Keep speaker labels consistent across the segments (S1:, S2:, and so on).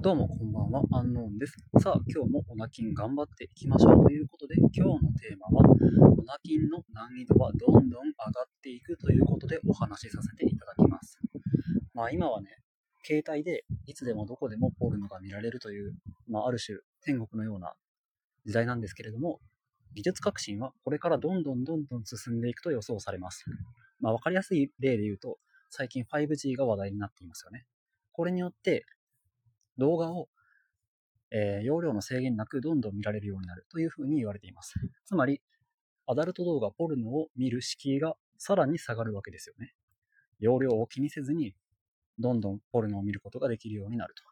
S1: どうもこんばんは、アンノーンです。さあ、今日もオナキン頑張っていきましょうということで、今日のテーマは、オナキンの難易度はどんどん上がっていくということでお話しさせていただきます。まあ今はね、携帯でいつでもどこでもポルノが見られるという、まあある種天国のような時代なんですけれども、技術革新はこれからどんどんどんどん進んでいくと予想されます。まあわかりやすい例で言うと、最近 5G が話題になっていますよね。これによって動画を、えー、容量の制限なくどんどん見られるようになるというふうに言われています。つまり、アダルト動画、ポルノを見る敷居がさらに下がるわけですよね。容量を気にせずに、どんどんポルノを見ることができるようになると。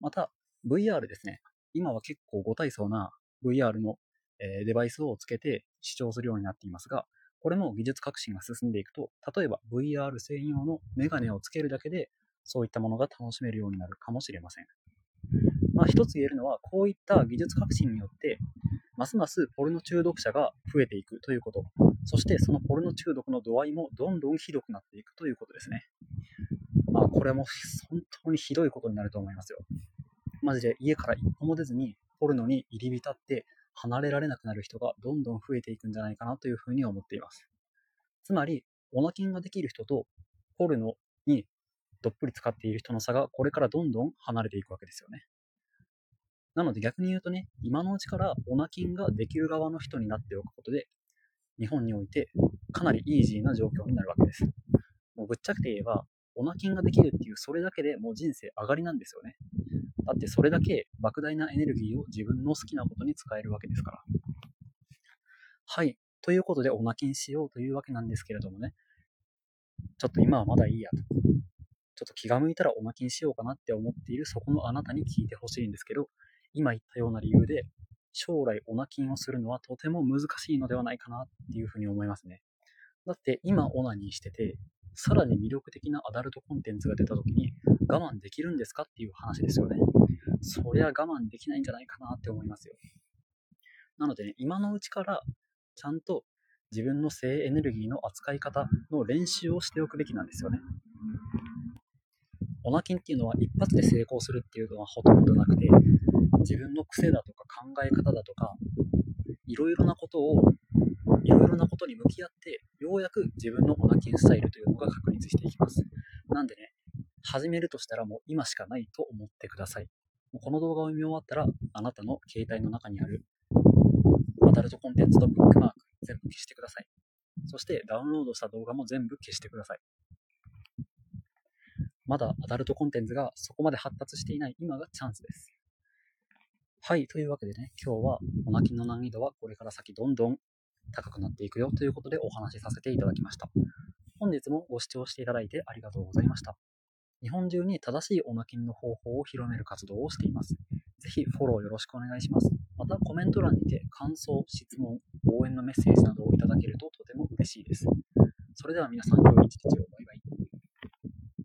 S1: また、VR ですね。今は結構ご体操な VR の、えー、デバイスをつけて視聴するようになっていますが、これも技術革新が進んでいくと、例えば VR 専用のメガネをつけるだけでそういったものが楽しめるようになるかもしれません。まあ、一つ言えるのは、こういった技術革新によって、ますますポルノ中毒者が増えていくということ、そしてそのポルノ中毒の度合いもどんどんひどくなっていくということですね。まあ、これも本当にひどいことになると思いますよ。マジで家から一歩も出ずにポルノに入り浸って離れられなくなる人がどんどん増えていくんじゃないかなというふうに思っています。つまり、オナキンができる人とポルノにどっぷり使っている人の差がこれからどんどん離れていくわけですよね。なので逆に言うとね、今のうちからオナキンができる側の人になっておくことで、日本においてかなりイージーな状況になるわけです。もうぶっちゃけて言えば、オナキンができるっていうそれだけでもう人生上がりなんですよね。だってそれだけ莫大なエネルギーを自分の好きなことに使えるわけですから。はい。ということで、オナキンしようというわけなんですけれどもね、ちょっと今はまだいいやと。ちょっと気が向いたらおまきにしようかなって思っているそこのあなたに聞いてほしいんですけど、今言ったような理由で、将来オナキンをするのはとても難しいのではないかなっていうふうに思いますね。だって今オナニーしてて、さらに魅力的なアダルトコンテンツが出た時に我慢できるんですかっていう話ですよね。そりゃ我慢できないんじゃないかなって思いますよ。なのでね、今のうちからちゃんと自分の性エネルギーの扱い方の練習をしておくべきなんですよね。オナキンっていうのは一発で成功するっていうのはほとんどなくて、自分の癖だとか考え方だとか、いろいろなことを、いろいろなことに向き合って、ようやく自分のオナキンスタイルというのが確立していきます。なんでね、始めるとしたらもう今しかないと思ってください。もうこの動画を見終わったら、あなたの携帯の中にあるアダルトコンテンツとブックマーク全部消してください。そしてダウンロードした動画も全部消してください。まだアダルトコンテンツがそこまで発達していない今がチャンスです。はい、というわけでね、今日はお泣きの難易度はこれから先どんどん高くなっていくよということでお話しさせていただきました。本日もご視聴していただいてありがとうございました。日本中に正しいお泣きの方法を広める活動をしています。ぜひフォローよろしくお願いします。またコメント欄にて感想、質問、応援のメッセージなどをいただけるととても嬉しいです。それでは皆さん、良い一日を。